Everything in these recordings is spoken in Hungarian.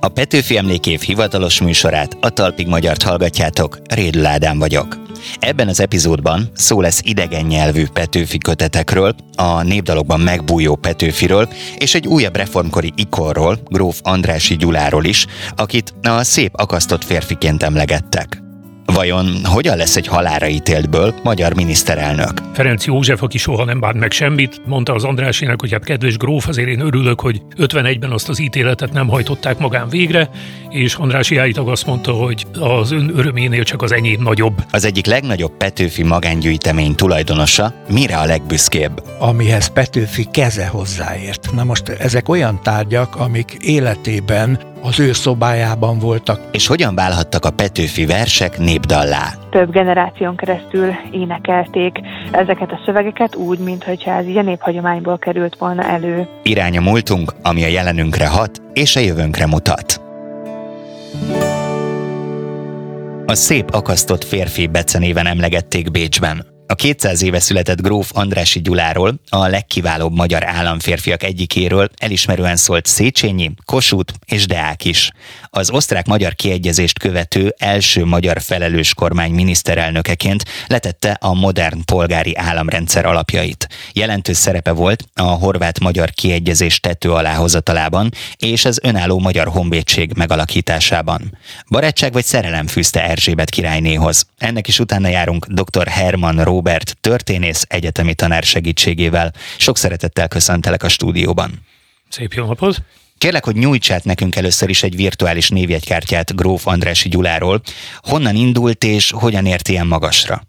A Petőfi Emlékév hivatalos műsorát, a Talpig Magyart hallgatjátok, Rédl Ádám vagyok. Ebben az epizódban szó lesz idegen nyelvű Petőfi kötetekről, a népdalokban megbújó Petőfiről, és egy újabb reformkori ikonról, Gróf Andrási Gyuláról is, akit a szép akasztott férfiként emlegettek. Vajon hogyan lesz egy halára ítéltből magyar miniszterelnök? Ferenc József, aki soha nem bánt meg semmit, mondta az Andrásének, hogy hát kedves gróf, azért én örülök, hogy 51-ben azt az ítéletet nem hajtották magán végre, és Andrási állítólag azt mondta, hogy az ön öröménél csak az enyém nagyobb. Az egyik legnagyobb Petőfi magángyűjtemény tulajdonosa mire a legbüszkébb? Amihez Petőfi keze hozzáért. Na most ezek olyan tárgyak, amik életében az ő szobájában voltak. És hogyan válhattak a Petőfi versek népdallá? Több generáción keresztül énekelték ezeket a szövegeket úgy, mintha ez a néphagyományból került volna elő. Irány a múltunk, ami a jelenünkre hat, és a jövőnkre mutat. A szép akasztott férfi becenéven emlegették Bécsben. A 200 éve született gróf Andrási Gyuláról, a legkiválóbb magyar államférfiak egyikéről elismerően szólt Széchenyi, Kossuth és Deák is. Az osztrák-magyar kiegyezést követő első magyar felelős kormány miniszterelnökeként letette a modern polgári államrendszer alapjait. Jelentős szerepe volt a horvát-magyar kiegyezés tető aláhozatalában és az önálló magyar honvédség megalakításában. Barátság vagy szerelem fűzte Erzsébet királynéhoz. Ennek is utána járunk dr. Herman Ró Róbert, történész, egyetemi tanár segítségével. Sok szeretettel köszöntelek a stúdióban. Szép jó napot! Kérlek, hogy nyújtsát nekünk először is egy virtuális névjegykártyát Gróf Andrási Gyuláról. Honnan indult és hogyan ért ilyen magasra?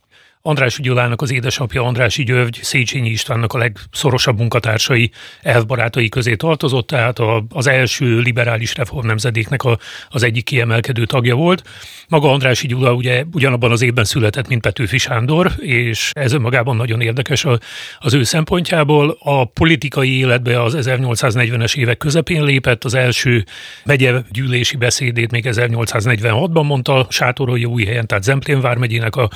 András Gyulának az édesapja Andrási György, Széchenyi Istvánnak a legszorosabb munkatársai, elvbarátai közé tartozott, tehát a, az első liberális reform nemzedéknek a, az egyik kiemelkedő tagja volt. Maga Andrási Gyula ugye ugyanabban az évben született, mint Petőfi Sándor, és ez önmagában nagyon érdekes a, az ő szempontjából. A politikai életbe az 1840-es évek közepén lépett, az első gyűlési beszédét még 1846-ban mondta Sátorói új helyen, tehát Zemplén vármegyének a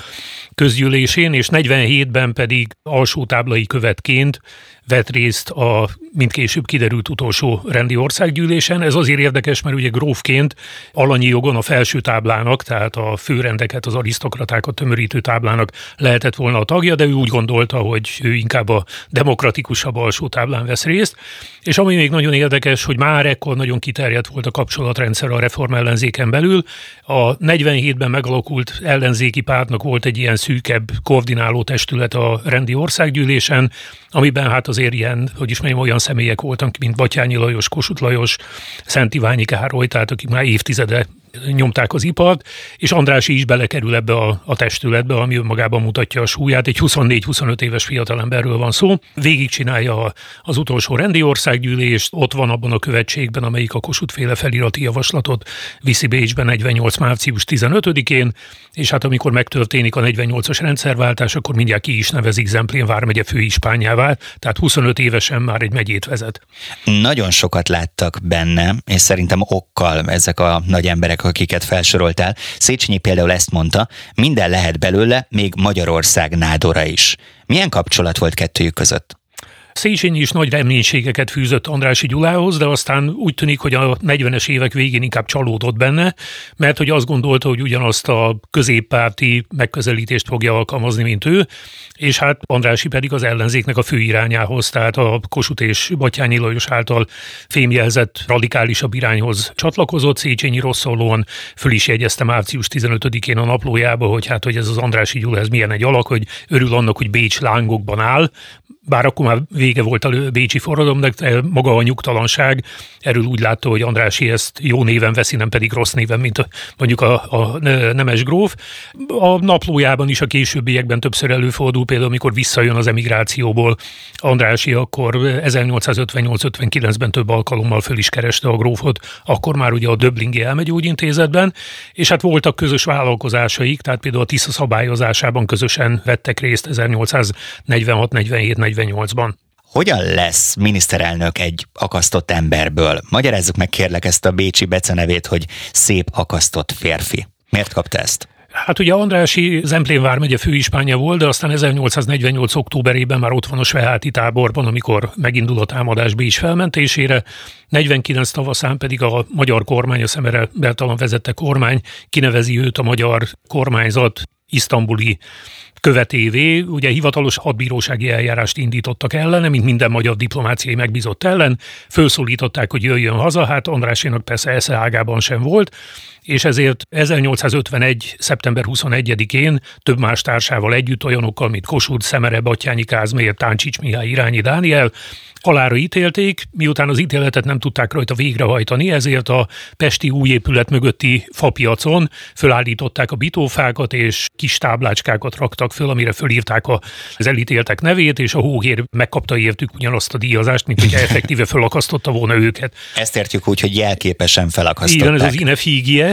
közgyűlésén, és 47-ben pedig alsó táblai követként vett részt a, mint később kiderült utolsó rendi országgyűlésen. Ez azért érdekes, mert ugye grófként alanyi jogon a felső táblának, tehát a főrendeket, az arisztokratákat tömörítő táblának lehetett volna a tagja, de ő úgy gondolta, hogy ő inkább a demokratikusabb alsó táblán vesz részt. És ami még nagyon érdekes, hogy már ekkor nagyon kiterjedt volt a kapcsolatrendszer a reform ellenzéken belül. A 47-ben megalakult ellenzéki pártnak volt egy ilyen szűkebb koordináló testület a rendi országgyűlésen, amiben hát azért ilyen, hogy is olyan személyek voltak, mint Batyányi Lajos, Kossuth Lajos, Szent Iványi Károly, tehát akik már évtizede nyomták az ipart, és Andrási is belekerül ebbe a, a testületbe, ami önmagában mutatja a súlyát. Egy 24-25 éves fiatalemberről van szó. Végigcsinálja az utolsó rendi országgyűlést, ott van abban a követségben, amelyik a Kossuth féle felirati javaslatot viszi Bécsben 48. március 15-én, és hát amikor megtörténik a 48-as rendszerváltás, akkor mindjárt ki is nevezik Zemplén vármegye főispányává, tehát 25 évesen már egy megyét vezet. Nagyon sokat láttak benne, és szerintem okkal ezek a nagy emberek, akiket felsoroltál. Széchenyi például ezt mondta, minden lehet belőle, még Magyarország nádora is. Milyen kapcsolat volt kettőjük között? Széchenyi is nagy reménységeket fűzött Andrási Gyulához, de aztán úgy tűnik, hogy a 40-es évek végén inkább csalódott benne, mert hogy azt gondolta, hogy ugyanazt a középpárti megközelítést fogja alkalmazni, mint ő, és hát Andrási pedig az ellenzéknek a fő irányához, tehát a Kossuth és Batyányi Lajos által fémjelzett radikálisabb irányhoz csatlakozott. Széchenyi rosszolóan föl is jegyezte március 15-én a naplójába, hogy hát, hogy ez az Andrási Gyula, ez milyen egy alak, hogy örül annak, hogy Bécs lángokban áll, bár akkor már vége volt a Bécsi forradalomnak, maga a nyugtalanság, erről úgy látta, hogy Andrási ezt jó néven veszi, nem pedig rossz néven, mint mondjuk a, a nemes gróf. A naplójában is a későbbiekben többször előfordul, például amikor visszajön az emigrációból Andrási, akkor 1858-59-ben több alkalommal föl is kereste a grófot, akkor már ugye a Döblingi elmegyógyintézetben, és hát voltak közös vállalkozásaik, tehát például a Tisza szabályozásában közösen vettek részt 1846-47 48-ban. Hogyan lesz miniszterelnök egy akasztott emberből? Magyarázzuk meg kérlek ezt a bécsi becenevét, hogy szép akasztott férfi. Miért kapta ezt? Hát ugye Andrási Zemplén vármegye főispánja volt, de aztán 1848. októberében már ott van a Sveháti táborban, amikor megindul a támadás Bécs felmentésére. 49 tavaszán pedig a magyar kormány, a Szemere Bertalan vezette kormány kinevezi őt a magyar kormányzat isztambuli követévé, ugye hivatalos hadbírósági eljárást indítottak ellene, mint minden magyar diplomáciai megbízott ellen, felszólították, hogy jöjjön haza, hát Andrásénak persze esze ágában sem volt, és ezért 1851. szeptember 21-én több más társával együtt olyanokkal, mint Kossuth, Szemere, Batyányi Kázmér, Táncsics Mihály, Irányi Dániel, halára ítélték, miután az ítéletet nem tudták rajta végrehajtani, ezért a Pesti új épület mögötti fapiacon fölállították a bitófákat, és kis táblácskákat raktak föl, amire fölírták az elítéltek nevét, és a hóhér megkapta értük ugyanazt a díjazást, mint hogy effektíve fölakasztotta volna őket. Ezt értjük úgy, hogy jelképesen felakasztották. Igen, ez az Inefígie,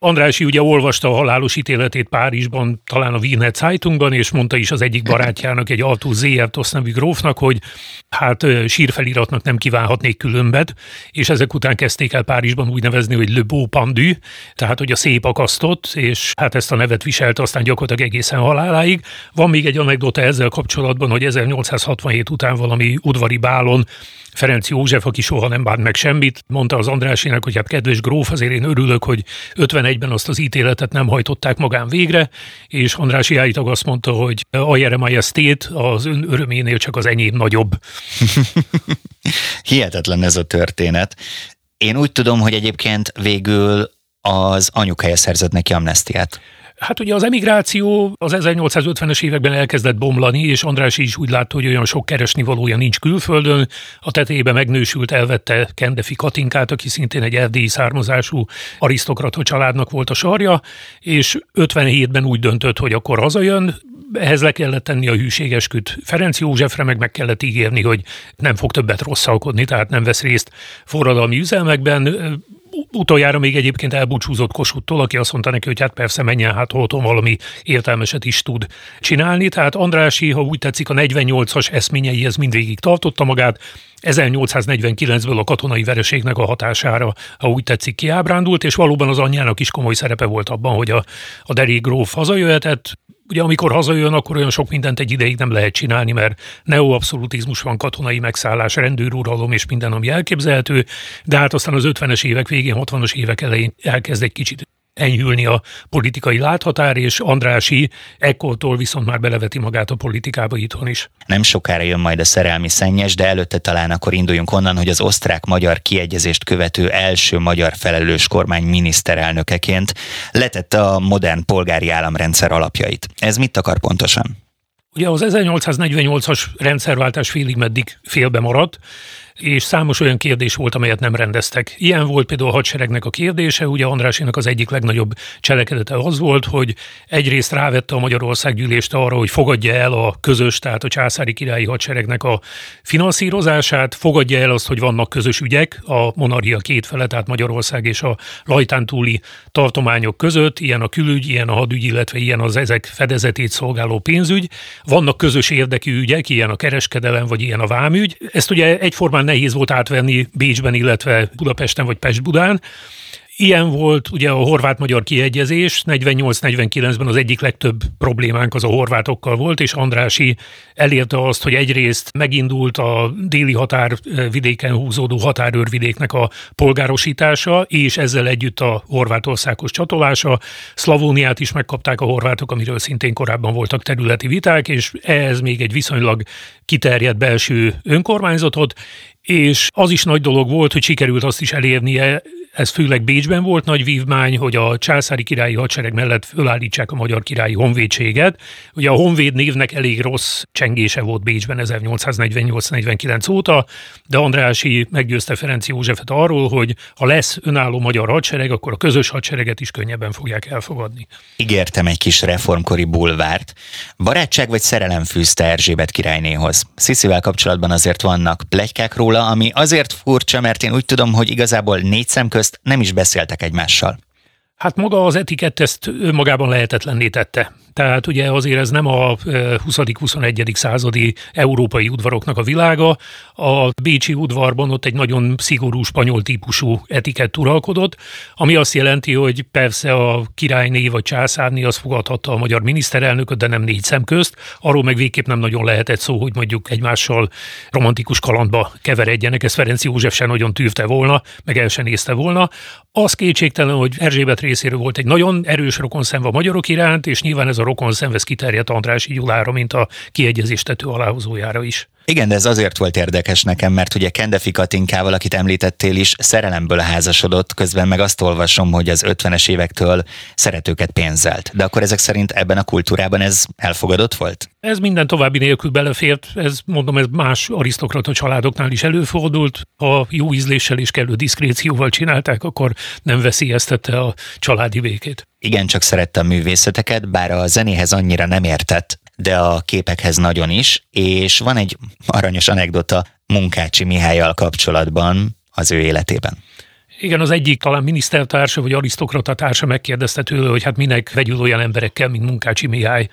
Andrási ugye olvasta a halálos ítéletét Párizsban, talán a Wiener Zeitungban, és mondta is az egyik barátjának, egy Arthur Zéertosz nevű grófnak, hogy hát sírfeliratnak nem kívánhatnék különbet, és ezek után kezdték el Párizsban úgy nevezni, hogy Le Beau Pendu, tehát hogy a szép akasztott, és hát ezt a nevet viselte aztán gyakorlatilag egészen haláláig. Van még egy anekdota ezzel kapcsolatban, hogy 1867 után valami udvari bálon Ferenc József, aki soha nem bánt meg semmit, mondta az Andrásének, hogy hát kedves gróf, azért én örülök, hogy 51-ben azt az ítéletet nem hajtották magán végre, és Andrási állítólag azt mondta, hogy a Jere Majestét az ön öröménél csak az enyém nagyobb. Hihetetlen ez a történet. Én úgy tudom, hogy egyébként végül az anyukája szerzett neki amnestiát. Hát ugye az emigráció az 1850-es években elkezdett bomlani, és András is úgy látta, hogy olyan sok keresni valója nincs külföldön. A tetejében megnősült, elvette Kendefi Katinkát, aki szintén egy erdélyi származású arisztokrata családnak volt a sarja, és 57-ben úgy döntött, hogy akkor hazajön, ehhez le kellett tenni a hűségesküt. Ferenc Józsefre, meg meg kellett ígérni, hogy nem fog többet rosszalkodni, tehát nem vesz részt forradalmi üzelmekben utoljára még egyébként elbúcsúzott Kosuttól, aki azt mondta neki, hogy hát persze menjen, hát holton valami értelmeset is tud csinálni. Tehát Andrási, ha úgy tetszik, a 48-as eszményeihez mindvégig tartotta magát, 1849-ből a katonai vereségnek a hatására, ha úgy tetszik, kiábrándult, és valóban az anyjának is komoly szerepe volt abban, hogy a, a derék gróf hazajöhetett, Ugye amikor hazajön, akkor olyan sok mindent egy ideig nem lehet csinálni, mert neoabszolutizmus van, katonai megszállás, rendőruralom és minden, ami elképzelhető, de hát aztán az 50-es évek végén, 60-as évek elején elkezd egy kicsit enyhülni a politikai láthatár, és Andrási ekkortól viszont már beleveti magát a politikába itthon is. Nem sokára jön majd a szerelmi szennyes, de előtte talán akkor induljunk onnan, hogy az osztrák-magyar kiegyezést követő első magyar felelős kormány miniszterelnökeként letette a modern polgári államrendszer alapjait. Ez mit akar pontosan? Ugye az 1848-as rendszerváltás félig meddig félbe maradt, és számos olyan kérdés volt, amelyet nem rendeztek. Ilyen volt például a hadseregnek a kérdése, ugye Andrásének az egyik legnagyobb cselekedete az volt, hogy egyrészt rávette a Magyarország gyűlést arra, hogy fogadja el a közös, tehát a császári királyi hadseregnek a finanszírozását, fogadja el azt, hogy vannak közös ügyek a monarchia két fele, tehát Magyarország és a rajtán túli tartományok között, ilyen a külügy, ilyen a hadügy, illetve ilyen az ezek fedezetét szolgáló pénzügy. Vannak közös érdekű ügyek, ilyen a kereskedelem, vagy ilyen a vámügy. Ezt ugye egyformán nehéz volt átvenni Bécsben, illetve Budapesten vagy Pest-Budán. Ilyen volt ugye a horvát-magyar kiegyezés, 48-49-ben az egyik legtöbb problémánk az a horvátokkal volt, és Andrási elérte azt, hogy egyrészt megindult a déli határvidéken húzódó határőrvidéknek a polgárosítása, és ezzel együtt a horvátországos csatolása. Szlavóniát is megkapták a horvátok, amiről szintén korábban voltak területi viták, és ehhez még egy viszonylag kiterjedt belső önkormányzatot, és az is nagy dolog volt, hogy sikerült azt is elérnie ez főleg Bécsben volt nagy vívmány, hogy a császári királyi hadsereg mellett fölállítsák a magyar királyi honvédséget. Ugye a honvéd névnek elég rossz csengése volt Bécsben 1848-49 óta, de Andrási meggyőzte Ferenc Józsefet arról, hogy ha lesz önálló magyar hadsereg, akkor a közös hadsereget is könnyebben fogják elfogadni. Ígértem egy kis reformkori bulvárt. Barátság vagy szerelem fűzte Erzsébet királynéhoz? Sziszivel kapcsolatban azért vannak plegykák róla, ami azért furcsa, mert én úgy tudom, hogy igazából négy szem közt ezt nem is beszéltek egymással. Hát maga az etikett ezt magában lehetetlenné tette. Tehát ugye azért ez nem a 20.-21. századi európai udvaroknak a világa. A Bécsi udvarban ott egy nagyon szigorú spanyol típusú etikett uralkodott, ami azt jelenti, hogy persze a királyné vagy császárné az fogadhatta a magyar miniszterelnököt, de nem négy szem közt. Arról meg végképp nem nagyon lehetett szó, hogy mondjuk egymással romantikus kalandba keveredjenek. Ez Ferenc József se nagyon tűvte volna, meg el se nézte volna. Az kétségtelen, hogy Erzsébet részéről volt egy nagyon erős rokonszenve a magyarok iránt, és nyilván ez a rokonszenvez kiterjedt Andrási Gyulára, mint a kiegyezéstető aláhozójára is. Igen, de ez azért volt érdekes nekem, mert ugye Kendefi Katinkával, akit említettél is, szerelemből házasodott, közben meg azt olvasom, hogy az 50-es évektől szeretőket pénzelt. De akkor ezek szerint ebben a kultúrában ez elfogadott volt? Ez minden további nélkül belefért, ez mondom, ez más arisztokrata családoknál is előfordult. Ha jó ízléssel és kellő diszkrécióval csinálták, akkor nem veszélyeztette a családi békét. Igen, csak szerette a művészeteket, bár a zenéhez annyira nem értett, de a képekhez nagyon is, és van egy aranyos anekdota Munkácsi Mihályjal kapcsolatban az ő életében. Igen, az egyik talán minisztertársa vagy arisztokrata társa megkérdezte tőle, hogy hát minek vegyül olyan emberekkel, mint Munkácsi Mihály.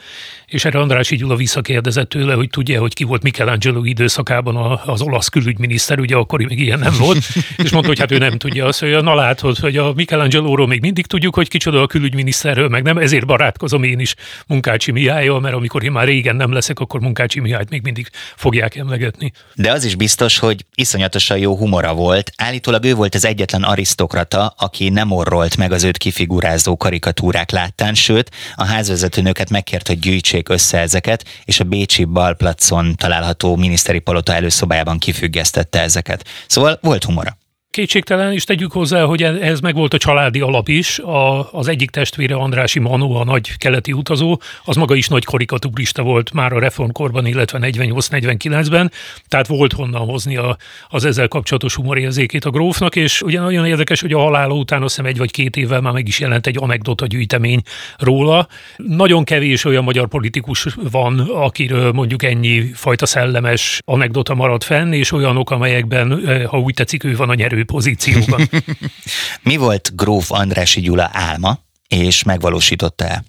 És erre Andrási Gyula visszakérdezett tőle, hogy tudja, hogy ki volt Michelangelo időszakában az olasz külügyminiszter, ugye akkor még ilyen nem volt, és mondta, hogy hát ő nem tudja azt, hogy na látod, hogy a Michelangelo-ról még mindig tudjuk, hogy kicsoda a külügyminiszterről, meg nem, ezért barátkozom én is Munkácsi Mihályjal, mert amikor én már régen nem leszek, akkor Munkácsi Mihályt még mindig fogják emlegetni. De az is biztos, hogy iszonyatosan jó humora volt. Állítólag ő volt az egyetlen arisztokrata, aki nem orrolt meg az őt kifigurázó karikatúrák láttán, sőt, a házvezetőnöket megkért, hogy gyűjtsék össze ezeket, és a Bécsi Balplacon található miniszteri palota előszobájában kifüggesztette ezeket. Szóval volt humora. Kétségtelen, és tegyük hozzá, hogy e- ez meg volt a családi alap is. A, az egyik testvére Andrási Manó, a nagy keleti utazó, az maga is nagy karikaturista volt már a reformkorban, illetve 48-49-ben, tehát volt honnan hozni a, az ezzel kapcsolatos humorérzékét a grófnak, és ugye nagyon érdekes, hogy a halála után azt hiszem egy vagy két évvel már meg is jelent egy anekdota gyűjtemény róla. Nagyon kevés olyan magyar politikus van, akiről mondjuk ennyi fajta szellemes anekdota maradt fenn, és olyanok, amelyekben, ha úgy tetszik, ő van a nyerő pozícióban. Mi volt Gróf Andrási Gyula álma, és megvalósította-e?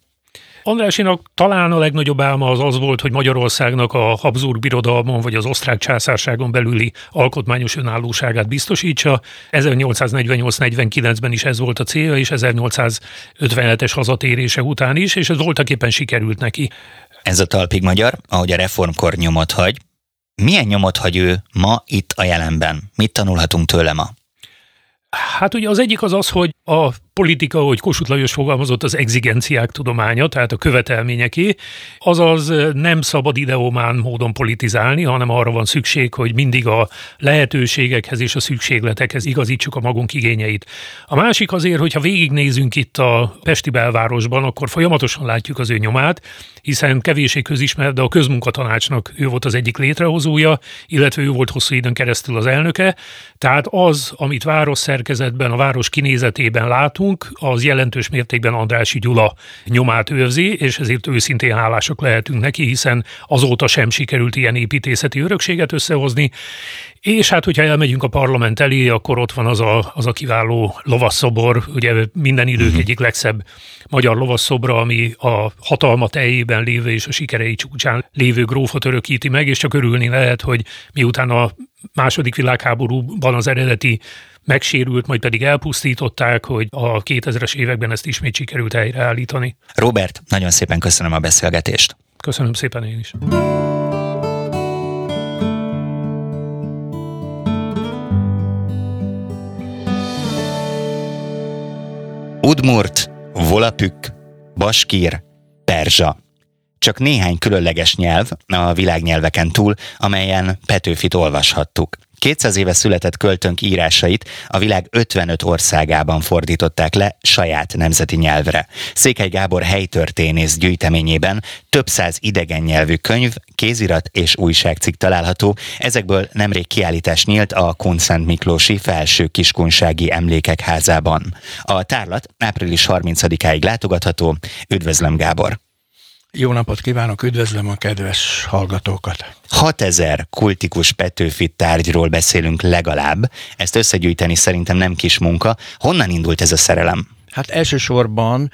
Andrásinak talán a legnagyobb álma az az volt, hogy Magyarországnak a Habsburg birodalmon vagy az osztrák császárságon belüli alkotmányos önállóságát biztosítsa. 1848-49-ben is ez volt a célja, és 1857-es hazatérése után is, és ez voltak éppen sikerült neki. Ez a talpig magyar, ahogy a reformkor nyomot hagy. Milyen nyomot hagy ő ma itt a jelenben? Mit tanulhatunk tőle ma? Hát ugye az egyik az az, hogy a politika, hogy Kossuth Lajos fogalmazott, az exigenciák tudománya, tehát a követelményeké, azaz nem szabad ideomán módon politizálni, hanem arra van szükség, hogy mindig a lehetőségekhez és a szükségletekhez igazítsuk a magunk igényeit. A másik azért, hogyha végignézünk itt a Pesti belvárosban, akkor folyamatosan látjuk az ő nyomát, hiszen kevésé közismert, de a közmunkatanácsnak ő volt az egyik létrehozója, illetve ő volt hosszú időn keresztül az elnöke. Tehát az, amit város szerkezetben, a város kinézetében látunk, látunk, az jelentős mértékben Andrási Gyula nyomát őrzi, és ezért őszintén hálások lehetünk neki, hiszen azóta sem sikerült ilyen építészeti örökséget összehozni, és hát, hogyha elmegyünk a parlament elé, akkor ott van az a, az a kiváló lovasszobor, ugye minden idők uh-huh. egyik legszebb magyar lovasszobra, ami a hatalma teljében lévő és a sikerei csúcsán lévő grófot örökíti meg, és csak örülni lehet, hogy miután a második világháborúban az eredeti megsérült, majd pedig elpusztították, hogy a 2000-es években ezt ismét sikerült helyreállítani. Robert, nagyon szépen köszönöm a beszélgetést. Köszönöm szépen én is. Udmurt, Volapük, Baskír, Perzsa. Csak néhány különleges nyelv a világnyelveken túl, amelyen Petőfit olvashattuk. 200 éve született költőnk írásait a világ 55 országában fordították le saját nemzeti nyelvre. Székely Gábor helytörténész gyűjteményében több száz idegen nyelvű könyv, kézirat és újságcikk található. Ezekből nemrég kiállítás nyílt a Kunszent Miklósi Felső Kiskunsági Emlékek házában. A tárlat április 30-áig látogatható. Üdvözlöm Gábor! Jó napot kívánok, üdvözlöm a kedves hallgatókat! 6000 kultikus Petőfi tárgyról beszélünk legalább. Ezt összegyűjteni szerintem nem kis munka. Honnan indult ez a szerelem? Hát elsősorban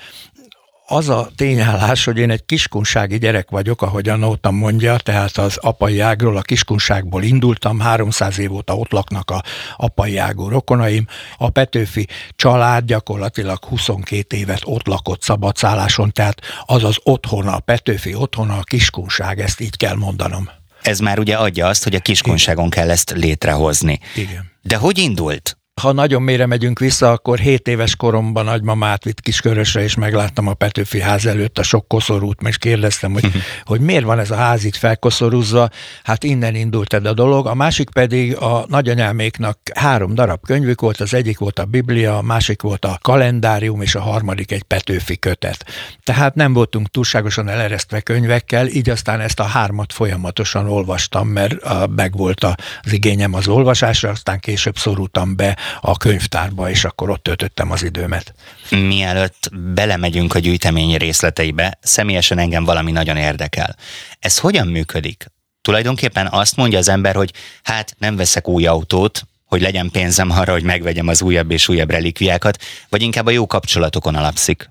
az a tényállás, hogy én egy kiskunsági gyerek vagyok, ahogy a nótam mondja, tehát az apai ágról, a kiskunságból indultam, 300 év óta ott laknak a apai ágú rokonaim. A Petőfi család gyakorlatilag 22 évet ott lakott szabadszálláson, tehát az az otthona, a Petőfi otthona, a kiskunság, ezt így kell mondanom. Ez már ugye adja azt, hogy a kiskunságon kell ezt létrehozni. Igen. De hogy indult? Ha nagyon mélyre megyünk vissza, akkor 7 éves koromban nagymamát vitt Kiskörösre, és megláttam a Petőfi ház előtt a sok koszorút, és kérdeztem, hogy, hogy miért van ez a ház itt felkoszorúzva. Hát innen indult ez a dolog. A másik pedig a nagyanyáméknak három darab könyvük volt, az egyik volt a Biblia, a másik volt a kalendárium, és a harmadik egy Petőfi kötet. Tehát nem voltunk túlságosan eleresztve könyvekkel, így aztán ezt a hármat folyamatosan olvastam, mert meg volt az igényem az olvasásra, aztán később szorultam be a könyvtárba, és akkor ott töltöttem az időmet. Mielőtt belemegyünk a gyűjtemény részleteibe, személyesen engem valami nagyon érdekel. Ez hogyan működik? Tulajdonképpen azt mondja az ember, hogy hát nem veszek új autót, hogy legyen pénzem arra, hogy megvegyem az újabb és újabb relikviákat, vagy inkább a jó kapcsolatokon alapszik?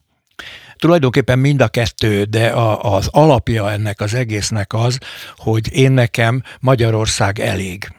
Tulajdonképpen mind a kettő, de a, az alapja ennek az egésznek az, hogy én nekem Magyarország elég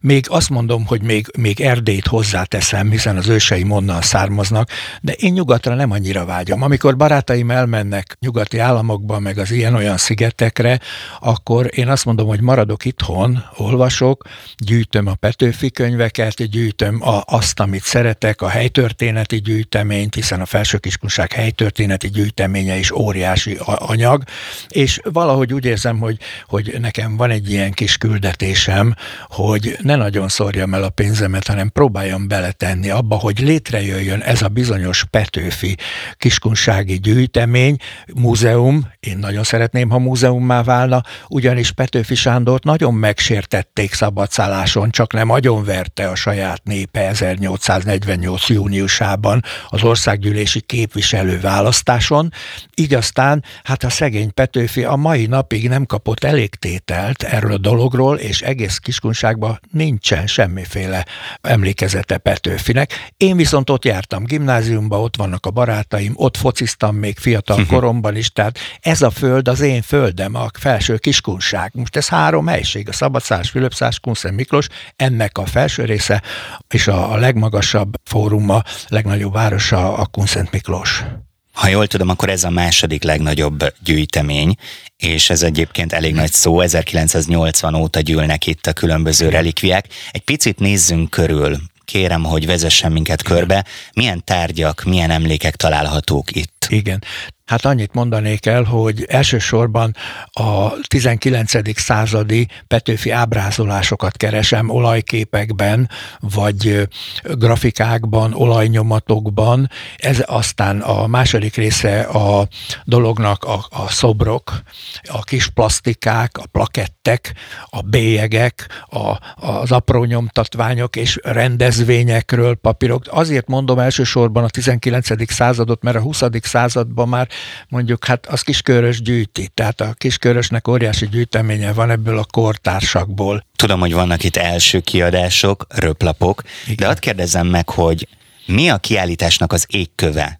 még azt mondom, hogy még, még Erdélyt hozzáteszem, hiszen az őseim onnan származnak, de én nyugatra nem annyira vágyom. Amikor barátaim elmennek nyugati államokba, meg az ilyen-olyan szigetekre, akkor én azt mondom, hogy maradok itthon, olvasok, gyűjtöm a Petőfi könyveket, gyűjtöm a, azt, amit szeretek, a helytörténeti gyűjteményt, hiszen a felsőkiskunság helytörténeti gyűjteménye is óriási anyag, és valahogy úgy érzem, hogy, hogy nekem van egy ilyen kis küldetésem, hogy ne nagyon szórjam el a pénzemet, hanem próbáljam beletenni abba, hogy létrejöjjön ez a bizonyos Petőfi kiskunsági gyűjtemény, múzeum, én nagyon szeretném, ha múzeummá válna, ugyanis Petőfi Sándort nagyon megsértették szabadszálláson, csak nem agyonverte a saját népe 1848. júniusában az országgyűlési képviselő választáson, így aztán hát a szegény Petőfi a mai napig nem kapott elégtételt erről a dologról, és egész kiskunságban nincsen semmiféle emlékezete Petőfinek. Én viszont ott jártam gimnáziumba, ott vannak a barátaim, ott fociztam még fiatal mhm. koromban is, tehát ez a föld az én földem, a felső kiskunság. Most ez három helység, a Szabadszás, Fülöpszás, Kunszent Miklós, ennek a felső része, és a, a legmagasabb fóruma, legnagyobb városa a Kunszent Miklós. Ha jól tudom, akkor ez a második legnagyobb gyűjtemény, és ez egyébként elég nagy szó, 1980 óta gyűlnek itt a különböző relikviák. Egy picit nézzünk körül, kérem, hogy vezessen minket körbe, milyen tárgyak, milyen emlékek találhatók itt. Igen. Hát annyit mondanék el, hogy elsősorban a 19. századi Petőfi ábrázolásokat keresem olajképekben, vagy grafikákban, olajnyomatokban. Ez aztán a második része a dolognak a, a szobrok, a kis plastikák, a plakettek, a bélyegek, a, az apró nyomtatványok és rendezvényekről papírok. Azért mondom elsősorban a 19. századot, mert a 20. században már mondjuk hát az kiskörös gyűjti, tehát a kiskörösnek óriási gyűjteménye van ebből a kortársakból. Tudom, hogy vannak itt első kiadások, röplapok, Igen. de azt kérdezem meg, hogy mi a kiállításnak az égköve?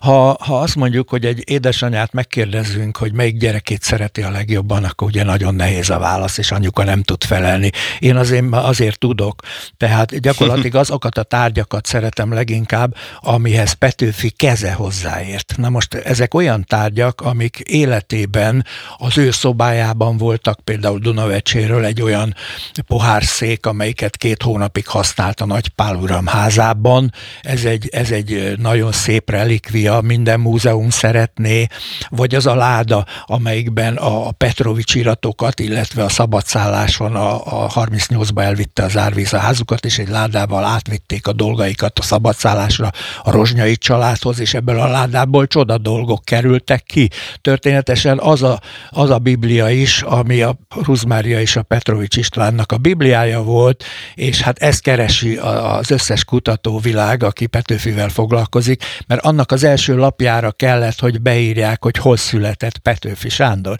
Ha, ha azt mondjuk, hogy egy édesanyát megkérdezzünk, hogy melyik gyerekét szereti a legjobban, akkor ugye nagyon nehéz a válasz, és anyuka nem tud felelni. Én azért, azért tudok. Tehát gyakorlatilag azokat a tárgyakat szeretem leginkább, amihez Petőfi keze hozzáért. Na most ezek olyan tárgyak, amik életében az ő szobájában voltak, például Dunavecséről egy olyan pohárszék, amelyiket két hónapig használt a Nagy Pál uram házában. Ez egy, ez egy nagyon szép relikt, relikvia minden múzeum szeretné, vagy az a láda, amelyikben a Petrovics iratokat, illetve a szabadszálláson a, a 38-ba elvitte az árvíz a házukat, és egy ládával átvitték a dolgaikat a szabadszállásra a rozsnyai családhoz, és ebből a ládából csoda dolgok kerültek ki. Történetesen az a, az a Biblia is, ami a Ruzmária és a Petrovics Istvánnak a Bibliája volt, és hát ezt keresi az összes kutatóvilág, aki Petőfivel foglalkozik, mert annak annak az első lapjára kellett, hogy beírják, hogy hol született Petőfi Sándor.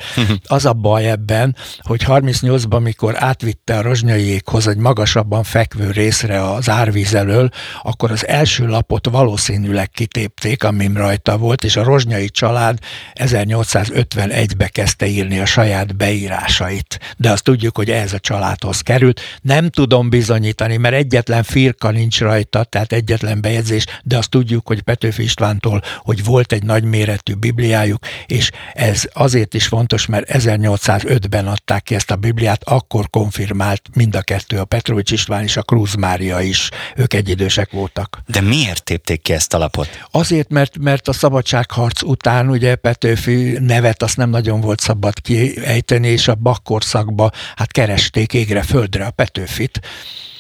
Az a baj ebben, hogy 38-ban, mikor átvitte a rozsnyaiékhoz egy magasabban fekvő részre az árvíz elől, akkor az első lapot valószínűleg kitépték, amim rajta volt, és a rozsnyai család 1851-be kezdte írni a saját beírásait. De azt tudjuk, hogy ehhez a családhoz került. Nem tudom bizonyítani, mert egyetlen firka nincs rajta, tehát egyetlen bejegyzés, de azt tudjuk, hogy Petőfi Istvántól, hogy volt egy nagyméretű bibliájuk, és ez azért is fontos, mert 1805-ben adták ki ezt a bibliát, akkor konfirmált mind a kettő, a Petrovics István és a Krúz Mária is. Ők egyidősek voltak. De miért tépték ki ezt a lapot? Azért, mert, mert a szabadságharc után ugye Petőfi nevet azt nem nagyon volt szabad kiejteni, és a bakkorszakba hát keresték égre földre a Petőfit.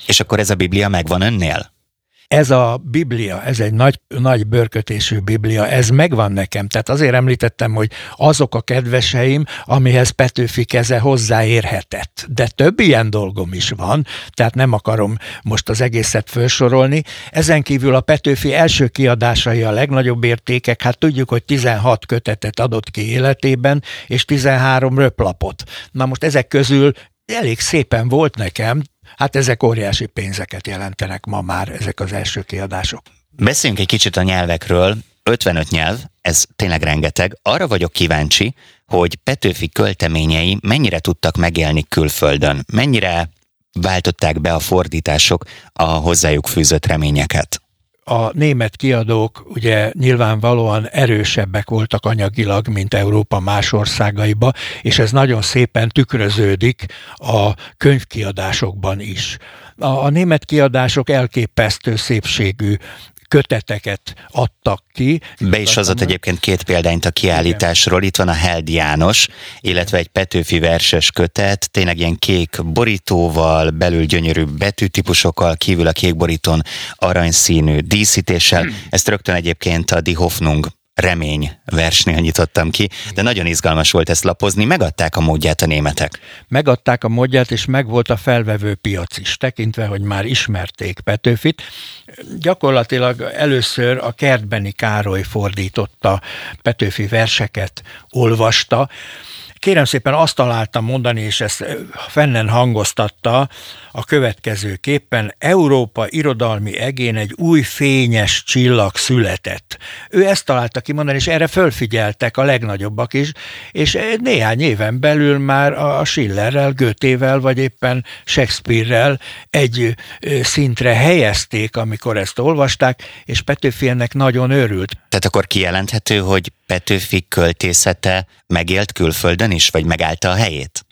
És akkor ez a Biblia megvan önnél? Ez a Biblia, ez egy nagy, nagy bőrkötésű Biblia, ez megvan nekem. Tehát azért említettem, hogy azok a kedveseim, amihez Petőfi keze hozzáérhetett. De több ilyen dolgom is van, tehát nem akarom most az egészet felsorolni. Ezen kívül a Petőfi első kiadásai a legnagyobb értékek, hát tudjuk, hogy 16 kötetet adott ki életében, és 13 röplapot. Na most ezek közül elég szépen volt nekem, Hát ezek óriási pénzeket jelentenek ma már, ezek az első kiadások. Beszéljünk egy kicsit a nyelvekről. 55 nyelv, ez tényleg rengeteg. Arra vagyok kíváncsi, hogy Petőfi költeményei mennyire tudtak megélni külföldön, mennyire váltották be a fordítások a hozzájuk fűzött reményeket a német kiadók ugye nyilvánvalóan erősebbek voltak anyagilag, mint Európa más országaiba, és ez nagyon szépen tükröződik a könyvkiadásokban is. A, a német kiadások elképesztő szépségű köteteket adtak ki. Be is hozott egyébként két példányt a kiállításról. Itt van a Held János, illetve egy Petőfi verses kötet, tényleg ilyen kék borítóval, belül gyönyörű betűtípusokkal, kívül a kék borítón aranyszínű díszítéssel. Ezt rögtön egyébként a Die Hoffnung remény versnél nyitottam ki, de nagyon izgalmas volt ezt lapozni. Megadták a módját a németek. Megadták a módját, és megvolt a felvevő piac is, tekintve, hogy már ismerték Petőfit. Gyakorlatilag először a Kertbeni Károly fordította Petőfi verseket, olvasta, Kérem szépen azt találtam mondani, és ezt fennen hangoztatta a következőképpen, Európa irodalmi egén egy új fényes csillag született. Ő ezt találta kimondani, és erre fölfigyeltek a legnagyobbak is, és néhány éven belül már a Schillerrel, Götével, vagy éppen Shakespeare-rel egy szintre helyezték, amikor ezt olvasták, és Petőfi ennek nagyon örült. Tehát akkor kijelenthető, hogy Petőfi költészete megélt külföldön is, vagy megállta a helyét?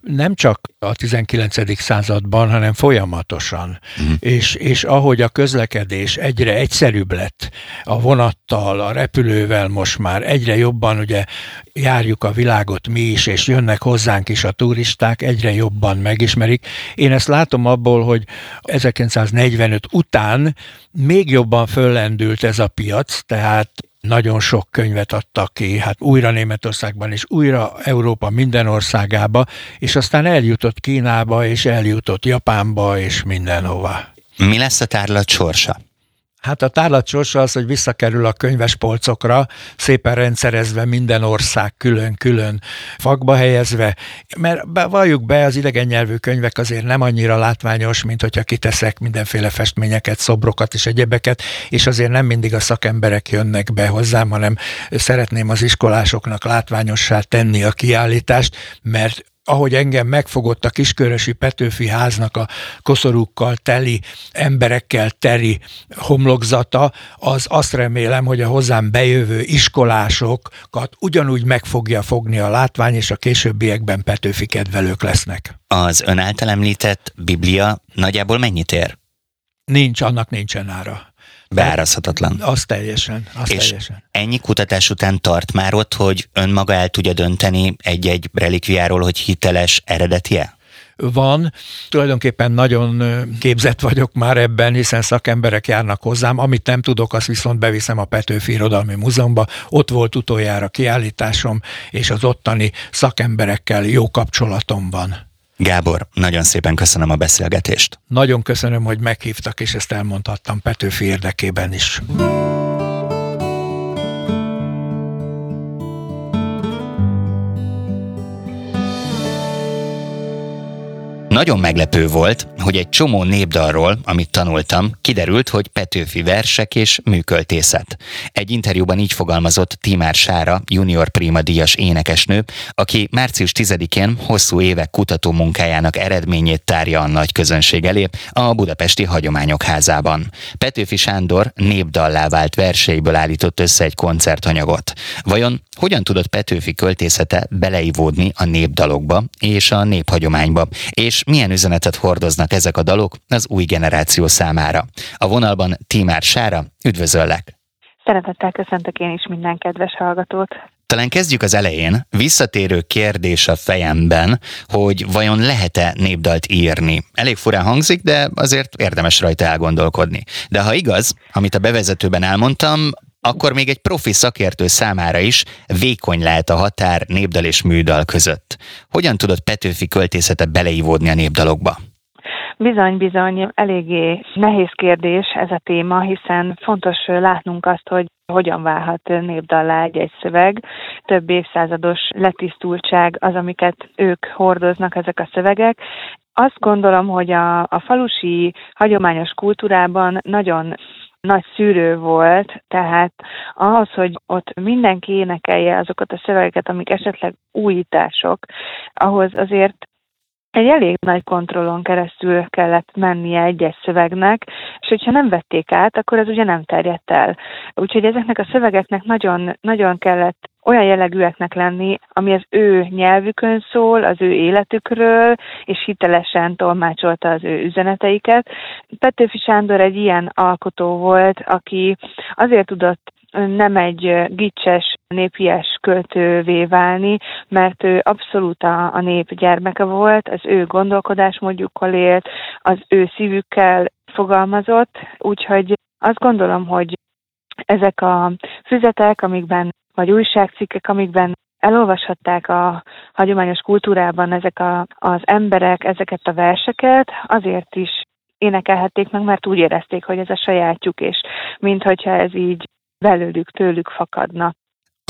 nem csak a 19. században, hanem folyamatosan. Uh-huh. És, és ahogy a közlekedés egyre egyszerűbb lett, a vonattal, a repülővel most már egyre jobban ugye járjuk a világot mi is, és jönnek hozzánk is a turisták, egyre jobban megismerik. Én ezt látom abból, hogy 1945 után még jobban föllendült ez a piac, tehát nagyon sok könyvet adtak ki, hát újra Németországban és újra Európa minden országába, és aztán eljutott Kínába, és eljutott Japánba, és mindenhova. Mi lesz a tárlat sorsa? Hát a tárlat sorsa az, hogy visszakerül a könyves polcokra, szépen rendszerezve minden ország külön-külön fakba helyezve, mert valljuk be, az idegen nyelvű könyvek azért nem annyira látványos, mint hogyha kiteszek mindenféle festményeket, szobrokat és egyebeket, és azért nem mindig a szakemberek jönnek be hozzám, hanem szeretném az iskolásoknak látványossá tenni a kiállítást, mert ahogy engem megfogott a Kiskörösi Petőfi háznak a koszorúkkal teli, emberekkel teri homlokzata, az azt remélem, hogy a hozzám bejövő iskolásokat ugyanúgy meg fogja fogni a látvány, és a későbbiekben Petőfi kedvelők lesznek. Az ön által említett Biblia nagyjából mennyit ér? Nincs, annak nincsen ára. Beárazhatatlan. Az teljesen, az És teljesen. ennyi kutatás után tart már ott, hogy ön maga el tudja dönteni egy-egy relikviáról, hogy hiteles eredetie? van. Tulajdonképpen nagyon képzett vagyok már ebben, hiszen szakemberek járnak hozzám. Amit nem tudok, azt viszont beviszem a Petőfi Irodalmi Múzeumba. Ott volt utoljára kiállításom, és az ottani szakemberekkel jó kapcsolatom van. Gábor, nagyon szépen köszönöm a beszélgetést. Nagyon köszönöm, hogy meghívtak, és ezt elmondhattam Petőfi érdekében is. Nagyon meglepő volt, hogy egy csomó népdalról, amit tanultam, kiderült, hogy Petőfi versek és műköltészet. Egy interjúban így fogalmazott Timár Sára, junior prima díjas énekesnő, aki március 10-én hosszú évek kutató munkájának eredményét tárja a nagy közönség elé a Budapesti Hagyományok Házában. Petőfi Sándor népdallá vált verseiből állított össze egy koncertanyagot. Vajon hogyan tudott Petőfi költészete beleivódni a népdalokba és a néphagyományba, és milyen üzenetet hordoznak ezek a dalok az új generáció számára. A vonalban Tímár Sára, üdvözöllek! Szeretettel köszöntök én is minden kedves hallgatót. Talán kezdjük az elején. Visszatérő kérdés a fejemben, hogy vajon lehet-e népdalt írni. Elég furán hangzik, de azért érdemes rajta elgondolkodni. De ha igaz, amit a bevezetőben elmondtam, akkor még egy profi szakértő számára is vékony lehet a határ népdal és műdal között. Hogyan tudott Petőfi költészete beleívódni a népdalokba? Bizony, bizony, eléggé nehéz kérdés ez a téma, hiszen fontos látnunk azt, hogy hogyan válhat népdallá egy-egy szöveg. Több évszázados letisztultság az, amiket ők hordoznak, ezek a szövegek. Azt gondolom, hogy a, a falusi hagyományos kultúrában nagyon nagy szűrő volt, tehát ahhoz, hogy ott mindenki énekelje azokat a szövegeket, amik esetleg újítások, ahhoz azért egy elég nagy kontrollon keresztül kellett mennie egyes szövegnek, és hogyha nem vették át, akkor ez ugye nem terjedt el. Úgyhogy ezeknek a szövegeknek nagyon, nagyon kellett olyan jellegűeknek lenni, ami az ő nyelvükön szól, az ő életükről, és hitelesen tolmácsolta az ő üzeneteiket. Petőfi Sándor egy ilyen alkotó volt, aki azért tudott nem egy gicses, népies költővé válni, mert ő abszolút a, a nép gyermeke volt, az ő gondolkodásmódjukkal élt, az ő szívükkel fogalmazott, úgyhogy azt gondolom, hogy ezek a füzetek, amikben, vagy újságcikkek, amikben elolvashatták a hagyományos kultúrában ezek a, az emberek ezeket a verseket, azért is énekelhették meg, mert úgy érezték, hogy ez a sajátjuk, és minthogyha ez így belőlük, tőlük fakadna.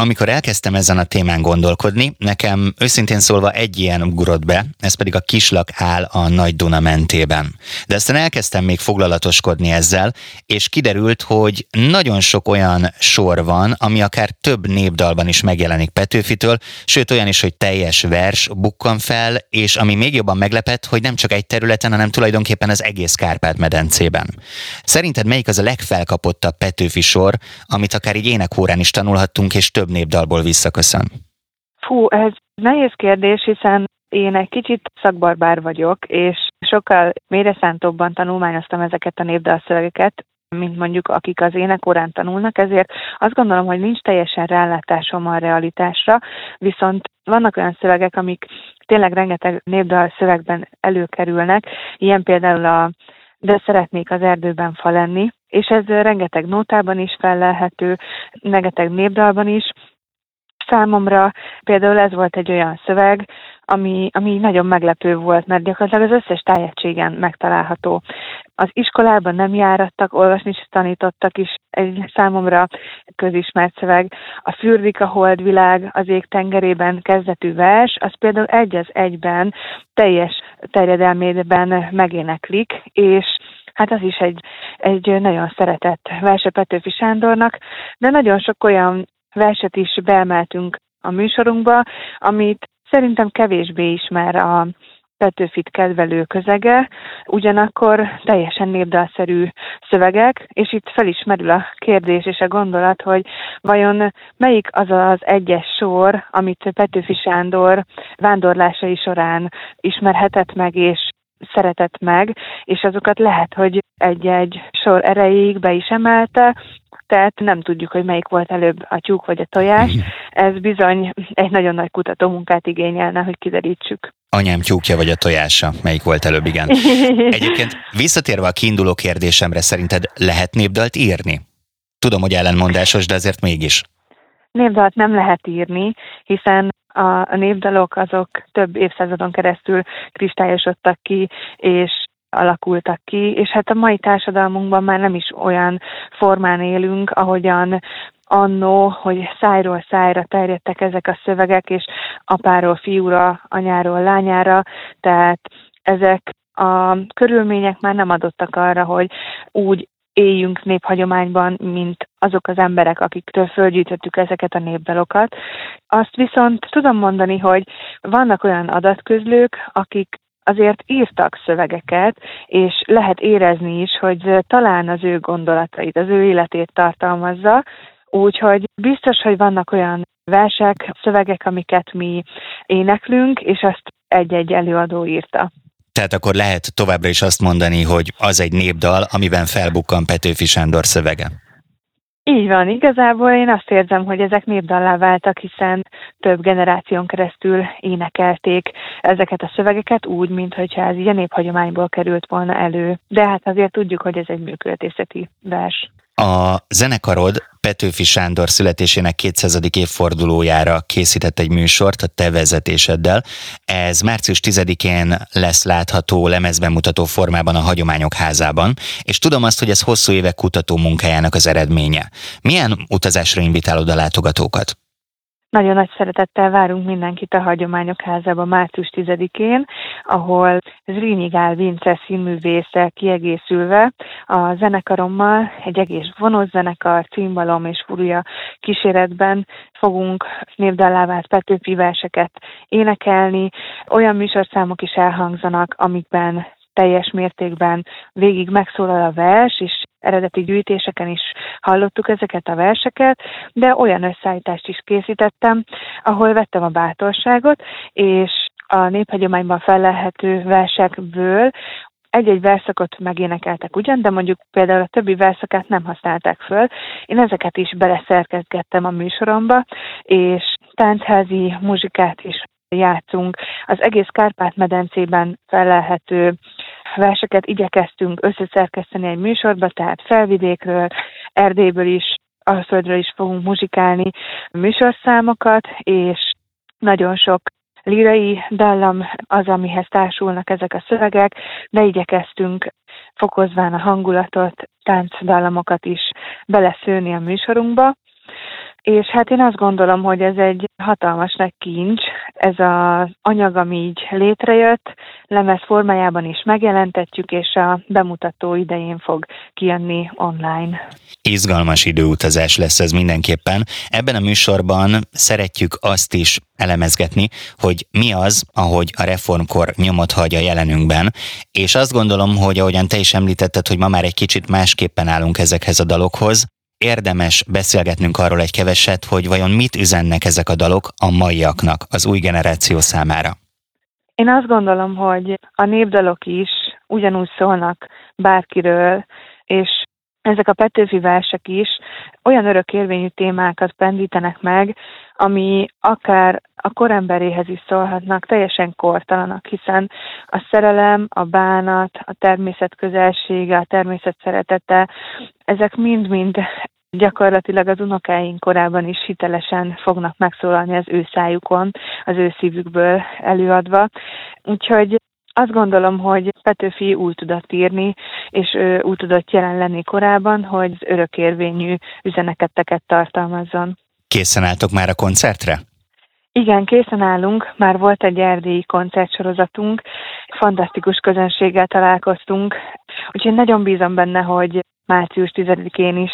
Amikor elkezdtem ezen a témán gondolkodni, nekem őszintén szólva egy ilyen ugrott be, ez pedig a kislak áll a Nagy Duna mentében. De aztán elkezdtem még foglalatoskodni ezzel, és kiderült, hogy nagyon sok olyan sor van, ami akár több népdalban is megjelenik Petőfitől, sőt olyan is, hogy teljes vers bukkan fel, és ami még jobban meglepett, hogy nem csak egy területen, hanem tulajdonképpen az egész Kárpát-medencében. Szerinted melyik az a legfelkapottabb Petőfi sor, amit akár így énekhórán is tanulhattunk, és több népdalból visszaköszön? Fú, ez nehéz kérdés, hiszen én egy kicsit szakbarbár vagyok, és sokkal mélyreszántobban tanulmányoztam ezeket a népdalszövegeket, mint mondjuk akik az énekórán tanulnak, ezért azt gondolom, hogy nincs teljesen rálátásom a realitásra, viszont vannak olyan szövegek, amik tényleg rengeteg népdal szövegben előkerülnek, ilyen például a De szeretnék az erdőben fa lenni, és ez rengeteg nótában is fellelhető, rengeteg népdalban is. Számomra például ez volt egy olyan szöveg, ami, ami nagyon meglepő volt, mert gyakorlatilag az összes tájegységen megtalálható. Az iskolában nem járattak, olvasni is tanítottak is, egy számomra közismert szöveg. A Fürdik a holdvilág az ég tengerében kezdetű vers, az például egy az egyben teljes terjedelmében megéneklik, és hát az is egy, egy nagyon szeretett verse Petőfi Sándornak, de nagyon sok olyan verset is beemeltünk a műsorunkba, amit szerintem kevésbé ismer a Petőfit kedvelő közege, ugyanakkor teljesen népdalszerű szövegek, és itt felismerül a kérdés és a gondolat, hogy vajon melyik az az egyes sor, amit Petőfi Sándor vándorlásai során ismerhetett meg, és szeretett meg, és azokat lehet, hogy egy-egy sor erejéig be is emelte, tehát nem tudjuk, hogy melyik volt előbb a tyúk vagy a tojás. Ez bizony egy nagyon nagy kutatómunkát igényelne, hogy kiderítsük. Anyám tyúkja vagy a tojása, melyik volt előbb, igen. Egyébként visszatérve a kiinduló kérdésemre, szerinted lehet népdalt írni? Tudom, hogy ellenmondásos, de azért mégis. Népdalt nem lehet írni, hiszen a, a népdalok azok több évszázadon keresztül kristályosodtak ki, és alakultak ki, és hát a mai társadalmunkban már nem is olyan formán élünk, ahogyan annó, hogy szájról szájra terjedtek ezek a szövegek, és apáról fiúra, anyáról lányára, tehát ezek a körülmények már nem adottak arra, hogy úgy éljünk néphagyományban, mint azok az emberek, akiktől fölgyűjtöttük ezeket a népdalokat. Azt viszont tudom mondani, hogy vannak olyan adatközlők, akik azért írtak szövegeket, és lehet érezni is, hogy talán az ő gondolatait, az ő életét tartalmazza, úgyhogy biztos, hogy vannak olyan versek, szövegek, amiket mi éneklünk, és azt egy-egy előadó írta. Tehát akkor lehet továbbra is azt mondani, hogy az egy népdal, amiben felbukkan Petőfi Sándor szövege. Így van, igazából én azt érzem, hogy ezek népdallá váltak, hiszen több generáción keresztül énekelték ezeket a szövegeket úgy, mintha ez a néphagyományból került volna elő. De hát azért tudjuk, hogy ez egy műköltészeti vers. A zenekarod Petőfi Sándor születésének 200. évfordulójára készített egy műsort a te vezetéseddel. Ez március 10-én lesz látható lemezbemutató formában a Hagyományok házában, és tudom azt, hogy ez hosszú évek kutató munkájának az eredménye. Milyen utazásra invitálod a látogatókat? Nagyon nagy szeretettel várunk mindenkit a Hagyományok Házába március 10-én, ahol Zrínyi Gál Vince színművésze kiegészülve a zenekarommal egy egész vonózenekar, címbalom és furúja kíséretben fogunk népdallávát Petőfi verseket énekelni. Olyan műsorszámok is elhangzanak, amikben teljes mértékben végig megszólal a vers, és eredeti gyűjtéseken is hallottuk ezeket a verseket, de olyan összeállítást is készítettem, ahol vettem a bátorságot, és a néphagyományban felelhető versekből egy-egy verszakot megénekeltek ugyan, de mondjuk például a többi verszakát nem használták föl. Én ezeket is beleszerkezgettem a műsoromba, és táncházi muzsikát is játszunk. Az egész Kárpát-medencében felelhető verseket igyekeztünk összeszerkeszteni egy műsorba, tehát felvidékről, Erdélyből is, Alföldről is fogunk muzsikálni műsorszámokat, és nagyon sok lírai dallam az, amihez társulnak ezek a szövegek, de igyekeztünk fokozván a hangulatot, táncdallamokat is beleszőni a műsorunkba. És hát én azt gondolom, hogy ez egy hatalmas nagy kincs, ez az anyag, ami így létrejött, lemez formájában is megjelentetjük, és a bemutató idején fog kijönni online. Izgalmas időutazás lesz ez mindenképpen. Ebben a műsorban szeretjük azt is elemezgetni, hogy mi az, ahogy a reformkor nyomot hagy a jelenünkben, és azt gondolom, hogy ahogyan te is említetted, hogy ma már egy kicsit másképpen állunk ezekhez a dalokhoz, érdemes beszélgetnünk arról egy keveset, hogy vajon mit üzennek ezek a dalok a maiaknak, az új generáció számára. Én azt gondolom, hogy a népdalok is ugyanúgy szólnak bárkiről, és ezek a Petőfi versek is olyan örökérvényű témákat pendítenek meg, ami akár a koremberéhez is szólhatnak, teljesen kortalanak, hiszen a szerelem, a bánat, a természet közelsége, a természet szeretete, ezek mind-mind gyakorlatilag az unokáink korában is hitelesen fognak megszólalni az ő szájukon, az ő szívükből előadva. Úgyhogy azt gondolom, hogy Petőfi úgy tudott írni, és ő úgy tudott jelen lenni korában, hogy örökérvényű üzeneketeket tartalmazzon. Készen álltok már a koncertre? Igen, készen állunk. Már volt egy erdélyi koncertsorozatunk, fantasztikus közönséggel találkoztunk, úgyhogy nagyon bízom benne, hogy március 10-én is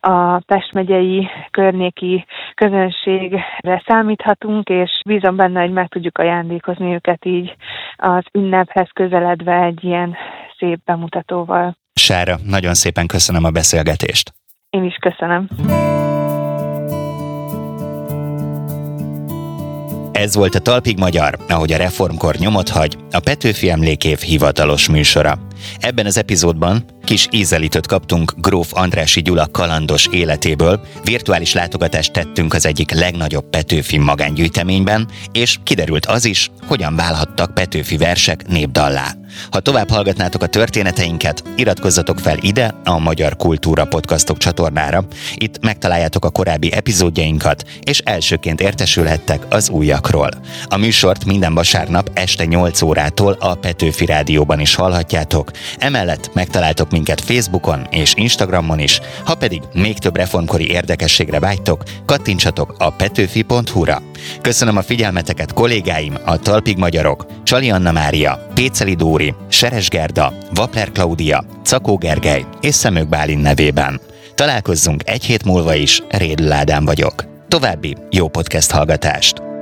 a Pest megyei környéki közönségre számíthatunk, és bízom benne, hogy meg tudjuk ajándékozni őket így az ünnephez közeledve egy ilyen szép bemutatóval. Sára, nagyon szépen köszönöm a beszélgetést. Én is köszönöm. Ez volt a Talpig Magyar, ahogy a reformkor nyomot hagy, a Petőfi Emlékév hivatalos műsora. Ebben az epizódban kis ízelítőt kaptunk Gróf Andrási Gyula kalandos életéből, virtuális látogatást tettünk az egyik legnagyobb Petőfi magángyűjteményben, és kiderült az is, hogyan válhattak Petőfi versek népdallá. Ha tovább hallgatnátok a történeteinket, iratkozzatok fel ide a Magyar Kultúra Podcastok csatornára. Itt megtaláljátok a korábbi epizódjainkat, és elsőként értesülhettek az újakról. A műsort minden vasárnap este 8 órától a Petőfi Rádióban is hallhatjátok. Emellett megtaláltok minket Facebookon és Instagramon is, ha pedig még több reformkori érdekességre vágytok, kattintsatok a petőfi.hu-ra. Köszönöm a figyelmeteket kollégáim, a Talpig Magyarok, Csali Anna Mária, Péceli Dóri, Seres Gerda, Vapler Klaudia, Cakó Gergely és Szemők Bálin nevében. Találkozzunk egy hét múlva is, Rédl Ádám vagyok. További jó podcast hallgatást!